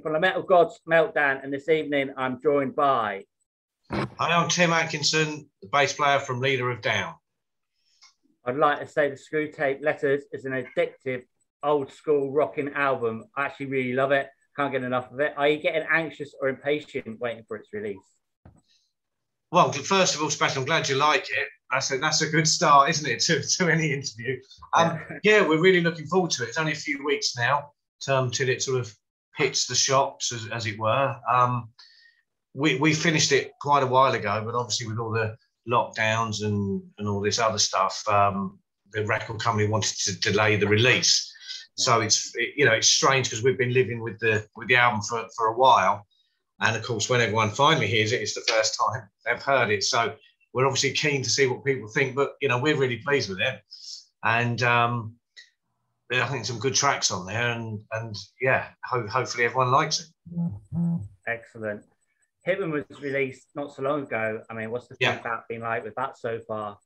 Atkinson from the Metal Gods Meltdown, and this evening I'm joined by. Hi, I'm Tim Atkinson, the bass player from Leader of Down. I'd like to say the Screwtape Letters is an addictive, old school rocking album. I actually really love it. Can't get enough of it. Are you getting anxious or impatient waiting for its release? Well, first of all, Special, I'm glad you like it. That's a, that's a good start, isn't it, to, to any interview? Um, yeah. yeah, we're really looking forward to it. It's only a few weeks now um, till it sort of hits the shops, as, as it were. Um, we, we finished it quite a while ago, but obviously with all the lockdowns and, and all this other stuff, um, the record company wanted to delay the release. So it's it, you know it's strange because we've been living with the with the album for, for a while, and of course when everyone finally hears it, it's the first time they've heard it. So we're obviously keen to see what people think, but you know we're really pleased with it, and um, I think some good tracks on there, and and yeah, ho- hopefully everyone likes it. Excellent. Hitman was released not so long ago. I mean, what's the yeah. feedback been like with that so far?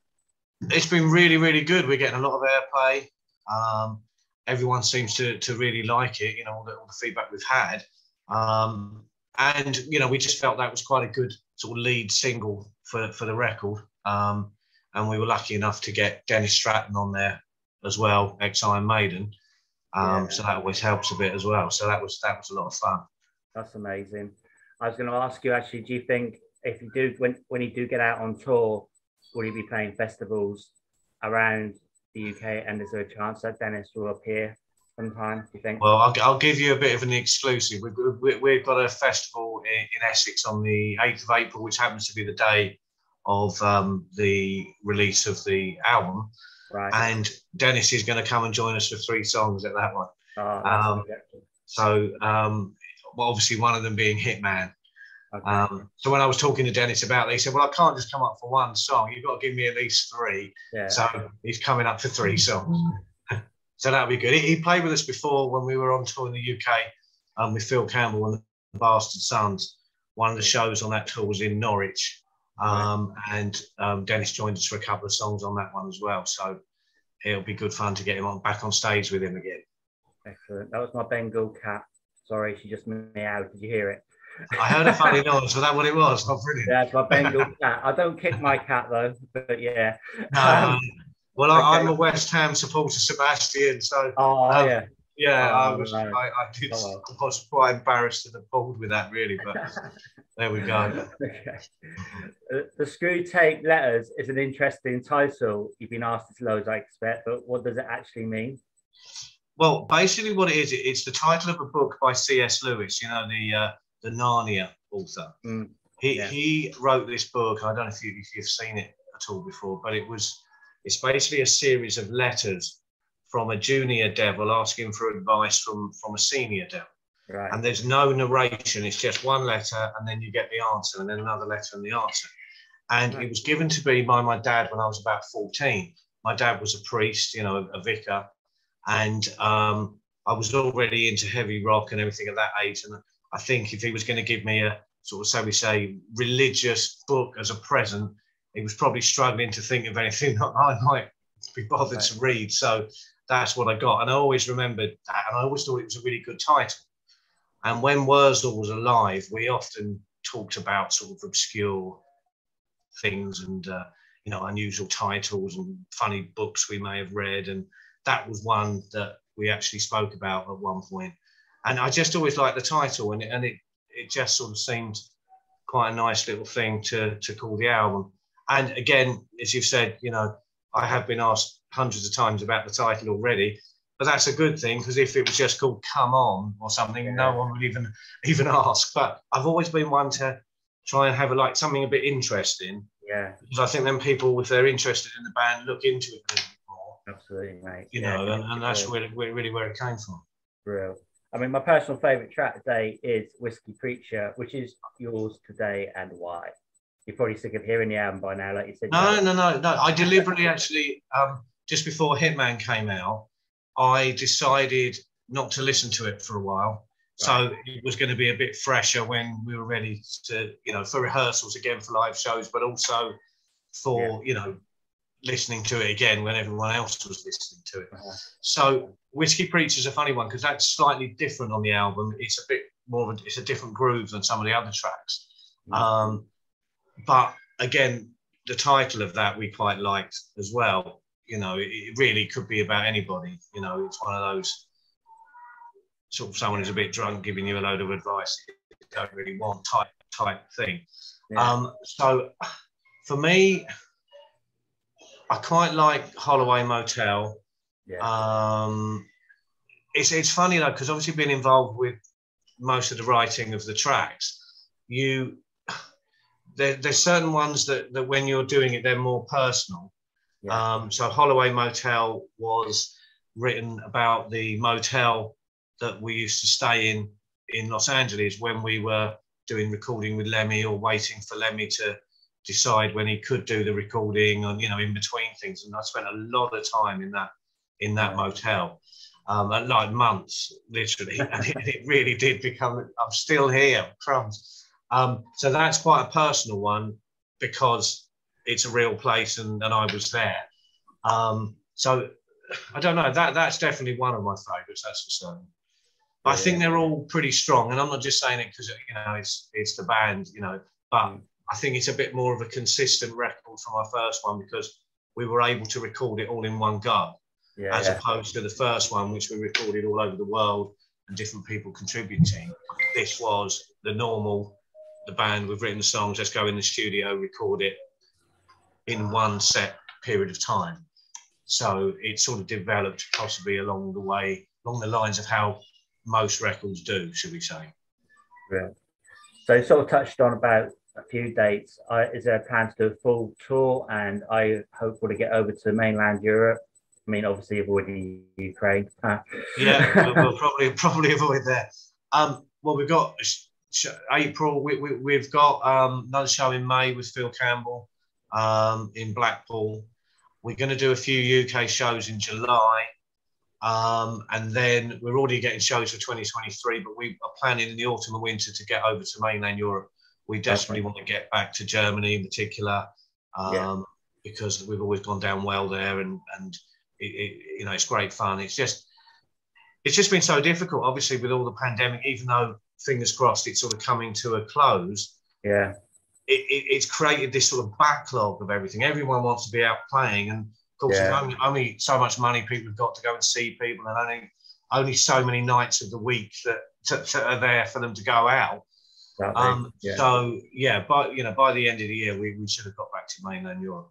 It's been really, really good. We're getting a lot of airplay. Um, everyone seems to to really like it. You know, all the, all the feedback we've had, um, and you know, we just felt that was quite a good sort of lead single for for the record. Um, and we were lucky enough to get Dennis Stratton on there as well, ex Iron Maiden. Um, yeah. So that always helps a bit as well. So that was that was a lot of fun. That's amazing. I was going to ask you actually, do you think if you do when when you do get out on tour, will you be playing festivals around the UK? And is there a chance that Dennis will appear sometime? Do you think? Well, I'll, I'll give you a bit of an exclusive. We've, we've got a festival in, in Essex on the 8th of April, which happens to be the day of um, the release of the album. Right. And Dennis is going to come and join us for three songs at that one. Oh, um, so, um, well, obviously, one of them being Hitman. Okay. Um, so when I was talking to Dennis about it, he said, "Well, I can't just come up for one song. You've got to give me at least three. Yeah. So he's coming up for three songs. so that'll be good. He, he, played with us before when we were on tour in the UK um, with Phil Campbell and the Bastard Sons. One of the shows on that tour was in Norwich, um, and um, Dennis joined us for a couple of songs on that one as well. So it'll be good fun to get him on back on stage with him again. Excellent. That was my Bengal cat. Sorry, she just meowed. Did you hear it? I heard a funny noise. Was that what it was? Oh, brilliant. Yeah, it's my Bengal cat. I don't kick my cat though, but yeah. Um, well, okay. I, am a West Ham supporter, Sebastian. So, oh um, yeah, yeah, oh, I was, I, I did, oh. I was quite embarrassed and appalled with that, really, but there we go. okay. The Screwtape Letters is an interesting title. You've been asked this loads, I expect, but what does it actually mean? Well, basically, what it is, it's the title of a book by C.S. Lewis. You know, the uh, the Narnia author. Mm, he yeah. he wrote this book. I don't know if, you, if you've seen it at all before, but it was it's basically a series of letters from a junior devil asking for advice from from a senior devil. Right. And there's no narration. It's just one letter, and then you get the answer, and then another letter and the answer. And right. it was given to me by my dad when I was about 14. My dad was a priest, you know, a, vicar, and um, I was already into heavy rock and everything at that age. And I think if he was going to give me a sort of, so we say, religious book as a present, he was probably struggling to think of anything that I might be bothered right. to read. So that's what I got. And I always remembered that. And I always thought it was a really good title. And when Wurzel was alive, we often talked about sort of obscure things and, uh, you know, unusual titles and funny books we may have read. And that was one that we actually spoke about at one point. And I just always liked the title, and it, and it, it just sort of seemed quite a nice little thing to, to call the album. And again, as you've said, you know, I have been asked hundreds of times about the title already. But that's a good thing because if it was just called "Come On" or something, yeah. no one would even even ask. But I've always been one to try and have a, like something a bit interesting. Yeah. Because I think then people, if they're interested in the band, look into it a bit more. Absolutely, mate. You yeah, know, and, and that's where, where, really where it came from. Real. I mean, my personal favourite track today is Whiskey Preacher, which is yours today, and why? You're probably sick of hearing the album by now, like you said. No, no, no, no. I deliberately actually um, just before Hitman came out, I decided not to listen to it for a while. Right. So it was going to be a bit fresher when we were ready to, you know, for rehearsals again for live shows, but also for, yeah. you know, listening to it again when everyone else was listening to it. Uh-huh. So Whiskey Preacher is a funny one because that's slightly different on the album. It's a bit more of a, it's a different groove than some of the other tracks. Mm. Um, but again, the title of that we quite liked as well. You know, it, really could be about anybody. You know, it's one of those sort of someone who's a bit drunk giving you a load of advice you don't really want type type thing. Yeah. Um, so for me, I quite like Holloway Motel. Yeah. Um, it's it's funny though because obviously being involved with most of the writing of the tracks, you there, there's certain ones that that when you're doing it they're more personal. Yeah. Um, so Holloway Motel was written about the motel that we used to stay in in Los Angeles when we were doing recording with Lemmy or waiting for Lemmy to decide when he could do the recording and you know in between things and I spent a lot of time in that in that motel um, like months literally and it, it, really did become I'm still here crumbs um, so that's quite a personal one because it's a real place and, and I was there um, so I don't know that that's definitely one of my favorites that's for certain I think they're all pretty strong, and I'm not just saying it because you know it's it's the band, you know, but mm. I think it's a bit more of a consistent record from our first one because we were able to record it all in one go, yeah, as yeah. opposed to the first one, which we recorded all over the world and different people contributing. This was the normal, the band, we've written the songs, let's go in the studio, record it in one set period of time. So it sort of developed possibly along the way, along the lines of how most records do, should we say. Yeah. So you sort of touched on about a few dates. Uh, is there a plan to do a full tour? And I hopeful to get over to mainland Europe. I mean, obviously avoiding Ukraine. yeah, we'll, we'll, probably probably avoid that. Um, well, we've got April. We, we, we've got um, another show in May with Phil Campbell um, in Blackpool. We're going to do a few UK shows in July. Um, and then we're already getting shows for 2023, but we are planning in the autumn and winter to get over to mainland Europe. We desperately want to get back to Germany in particular um, yeah. because we've always gone down well there, and and it, it, you know it's great fun. It's just it's just been so difficult, obviously, with all the pandemic. Even though fingers crossed, it's sort of coming to a close. Yeah, it, it's created this sort of backlog of everything. Everyone wants to be out playing, and of course, yeah. only, only so much money people have got to go and see people, and only only so many nights of the week that, that are there for them to go out. Um, yeah. So yeah, but you know, by the end of the year, we, we should have got back to mainland Europe.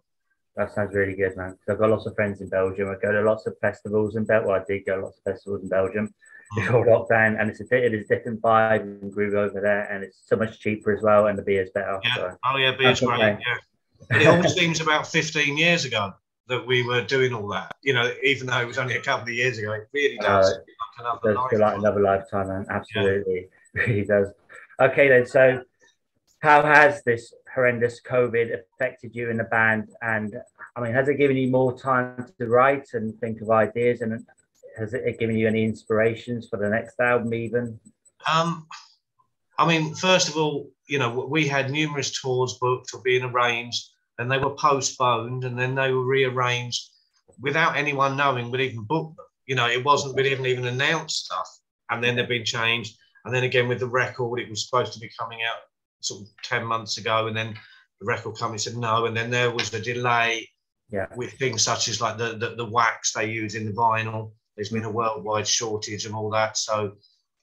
That sounds really good, man. I've got lots of friends in Belgium. I go to lots of festivals in Belgium. Well, I did go to lots of festivals in Belgium before mm. lockdown, and it's a it is a different vibe and groove over there, and it's so much cheaper as well, and the beer's better. Yeah. So. Oh yeah, beer's great. Yeah. But it all seems about 15 years ago that we were doing all that. You know, even though it was only a couple of years ago, it really does. Uh, like another, does feel like another lifetime, man. Absolutely, yeah. really does. Okay, then. So, how has this horrendous COVID affected you in the band? And I mean, has it given you more time to write and think of ideas? And has it given you any inspirations for the next album, even? Um, I mean, first of all, you know, we had numerous tours booked or being arranged and they were postponed and then they were rearranged without anyone knowing we'd even booked them. You know, it wasn't, we didn't even announce stuff and then they've been changed. And then again with the record, it was supposed to be coming out sort of 10 months ago and then the record company said no. And then there was a delay yeah. with things such as like the, the, the wax they use in the vinyl. There's been a worldwide shortage and all that. So,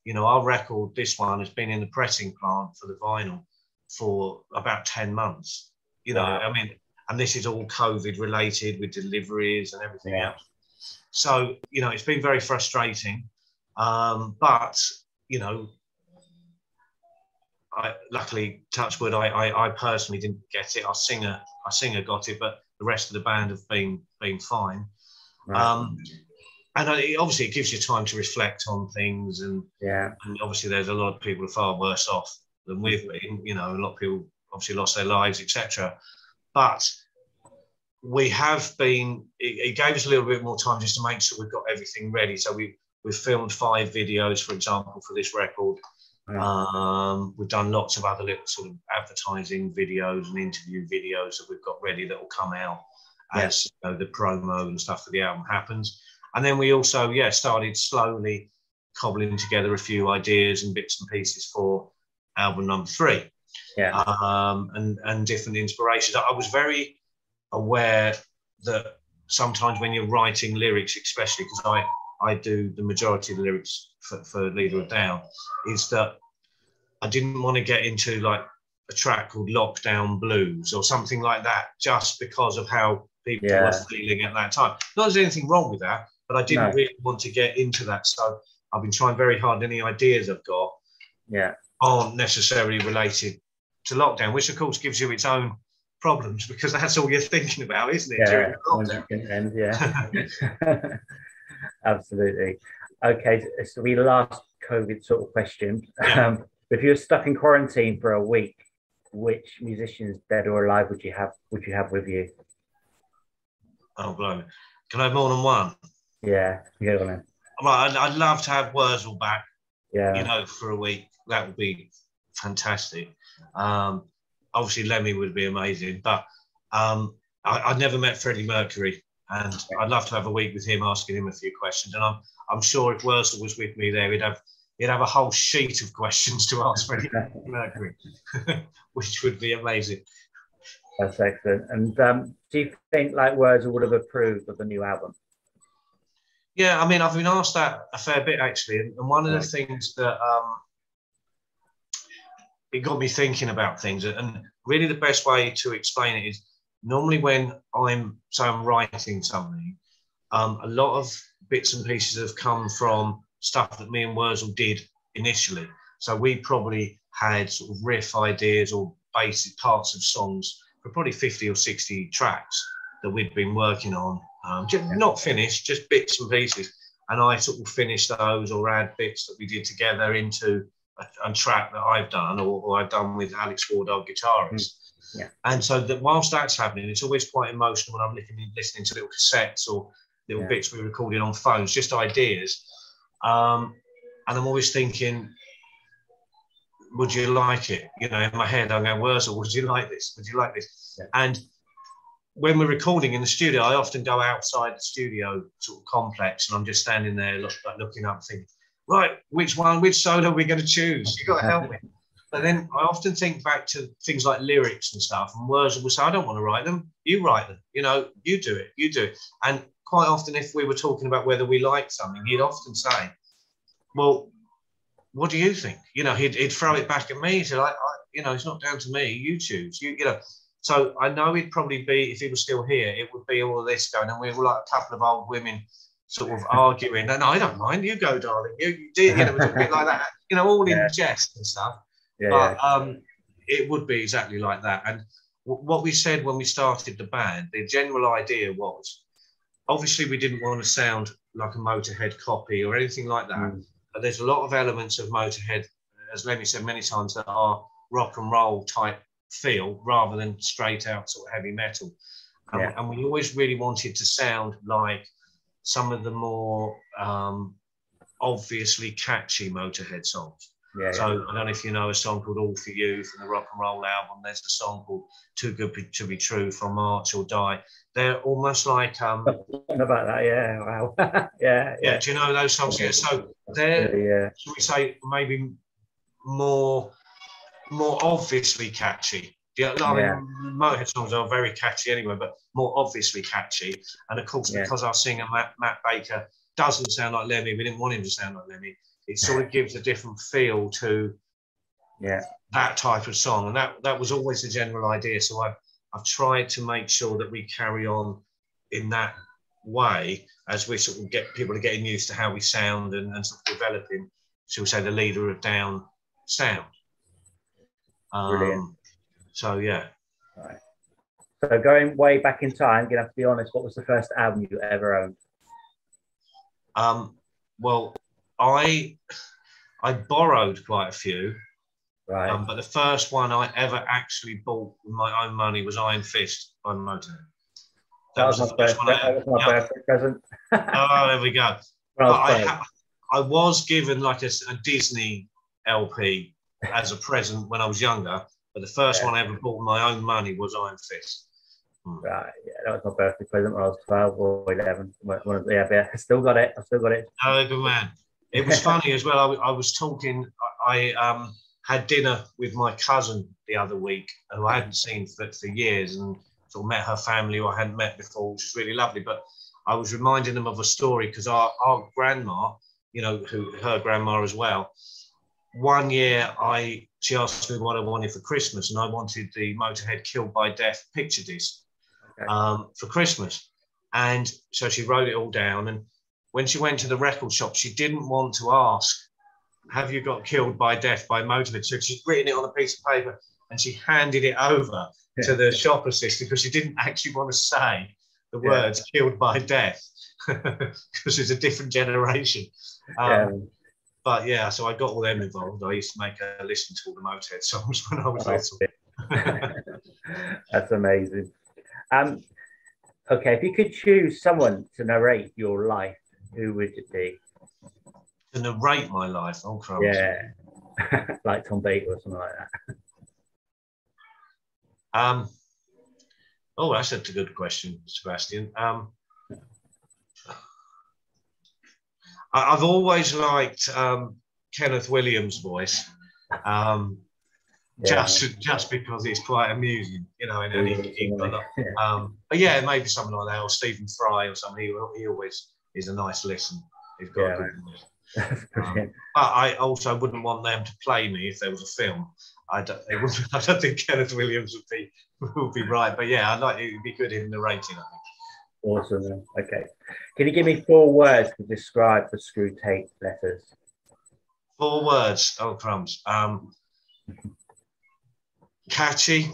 you know, our record, this one, has been in the pressing plant for the vinyl for about 10 months you know, I mean, and this is all COVID related with deliveries and everything yeah. else. So, you know, it's been very frustrating. Um, but, you know, I luckily, touchwood, I, I, I personally didn't get it. Our singer, our singer got it, but the rest of the band have been been fine. Right. Um, and it, obviously, it gives you time to reflect on things, and yeah, and obviously, there's a lot of people far worse off than we've been. You know, a lot of people obviously lost their lives, etc. But we have been. It, it, gave us a little bit more time just to make sure we've got everything ready. So we we've filmed five videos, for example, for this record. Um, we've done lots of other little sort of advertising videos and interview videos that we've got ready that will come out as you know, the promo and stuff for the album happens. And then we also, yeah, started slowly cobbling together a few ideas and bits and pieces for album number three. Yeah. Um, and and different inspirations. I was very aware that sometimes when you're writing lyrics, especially because I I do the majority of the lyrics for, for Leader of Down, is that I didn't want to get into like a track called Lockdown Blues or something like that, just because of how people yeah. were feeling at that time. Not there's anything wrong with that, but I didn't no. really want to get into that. So I've been trying very hard. Any ideas I've got, yeah, aren't necessarily related to lockdown, which of course gives you its own problems because that's all you're thinking about, isn't it? Yeah, yeah. absolutely. Okay, so we last COVID sort of question. Yeah. Um, if you were stuck in quarantine for a week, which musicians, dead or alive, would you have? Would you have with you? Oh, blimey! Can I have more than one? Yeah, you go on then. Right, I'd, I'd love to have Wurzel back. Yeah, you know, for a week. That would be fantastic. Um, obviously, Lemmy would be amazing, but um, I, would never met Freddie Mercury, and I'd love to have a week with him, asking him a few questions. And I'm I'm sure if Wurzel was with me there, he'd have he'd have a whole sheet of questions to ask Freddie Mercury, which would be amazing. That's excellent. And um, do you think like Wurzel would have approved of the new album? Yeah, I mean, I've been asked that a fair bit actually, and one of the things that um, it got me thinking about things. And really, the best way to explain it is normally when I'm so I'm writing something, um, a lot of bits and pieces have come from stuff that me and Wurzel did initially. So we probably had sort of riff ideas or basic parts of songs for probably 50 or 60 tracks that we'd been working on, um, just not finished, just bits and pieces. And I sort of finish those or add bits that we did together into a, a track that I've done or, or, I've done with Alex Ward, our guitarist. Mm. Yeah. And so that whilst that's happening, it's always quite emotional when I'm listening, listening to little cassettes or little yeah. bits we recorded on phones, just ideas. Um, and I'm always thinking, would you like it? You know, in my head, I'm going, Wurzel, would you like this? Would you like this? Yeah. And when we're recording in the studio, I often go outside the studio sort of complex and I'm just standing there look, like looking up thinking, right, which one, which solo are we going to choose? You've got to help me. But then I often think back to things like lyrics and stuff, and words will say, I don't want to write them. You write them. You know, you do it. You do it. And quite often, if we were talking about whether we liked something, he'd often say, Well, what do you think? You know, he'd, he'd throw it back at me. He'd say, like, you know, it's not down to me. You choose. You, you know. So I know he'd probably be, if he was still here, it would be all of this going, and we were like a couple of old women sort of arguing. And I don't mind. You go, darling. You, you do. You know, a bit like that. You know, all yeah. in jest and stuff. Yeah, but yeah. Um, it would be exactly like that. And w- what we said when we started the band, the general idea was, obviously, we didn't want to sound like a Motorhead copy or anything like that. Mm. But there's a lot of elements of Motorhead, as Lemmy said many times, that are rock and roll type feel rather than straight out sort of heavy metal. Um, yeah. And we always really wanted to sound like some of the more um, obviously catchy Motorhead songs. Yeah, so yeah. I don't know if you know a song called All for You from the rock and roll album. There's a song called Too Good to Be True from March or Die. They're almost like um about that, yeah. Wow. yeah, yeah, yeah. Do you know those songs? Yeah. So they're yeah. should we say maybe more more obviously catchy. Yeah, I mean, yeah. Motorhead songs are very catchy anyway, but more obviously catchy. And of course, yeah. because our singer Matt, Matt Baker doesn't sound like Lemmy, we didn't want him to sound like Lemmy. It sort of gives a different feel to yeah that type of song, and that that was always the general idea. So I've I've tried to make sure that we carry on in that way as we sort of get people are getting used to how we sound and, and sort of developing, shall we say, the leader of down sound. Um, Brilliant. So yeah. Right. So going way back in time, gonna have to be honest. What was the first album you ever owned? Um, well, I I borrowed quite a few, right? Um, but the first one I ever actually bought with my own money was Iron Fist by Motorhead. That, that was, was the first. That was my yeah. birthday present. oh, there we go. Well, I, I, I, was given like a, a, Disney LP as a present when I was younger, but the first yeah. one I ever bought with my own money was Iron Fist. Hmm. Right, yeah, that was my birthday present when I was 12 or 11. One of, yeah, but I still got it. I still got it. Oh, good man. It was funny as well. I, I was talking. I um, had dinner with my cousin the other week, who I hadn't seen for, for years, and sort of met her family who I hadn't met before, which was really lovely. But I was reminding them of a story because our, our grandma, you know, who her grandma as well. One year, I she asked me what I wanted for Christmas, and I wanted the Motorhead "Killed by Death" picture disc okay. um, for Christmas. And so she wrote it all down. And when she went to the record shop, she didn't want to ask, "Have you got killed by death by Motorhead?" So she'd written it on a piece of paper, and she handed it over yeah. to the shop assistant because she didn't actually want to say the words yeah. "killed by death" because it's a different generation. Um, yeah. But yeah, so I got all them involved. I used to make a listen to all the Motorhead songs when I was little. That's amazing. Um, okay, if you could choose someone to narrate your life, who would it be? To narrate my life, oh crap! Yeah, like Tom Baker or something like that. Um, oh, that's a good question, Sebastian. Um, I, have always liked um, Kenneth Williams' voice, um, yeah. just just because it's quite amusing, you know. And, he, he um, but yeah, maybe someone like that, or Stephen Fry or something. He, he always is a nice listen. He's got yeah. a good voice. Um, I also wouldn't want them to play me if there was a film. I don't, I don't think Kenneth Williams would be would be right, but yeah, I'd like it would be good in narrating. I think. Awesome. Okay. Can you give me four words to describe the screw tape letters? Four words. Oh crumbs. Um, catchy,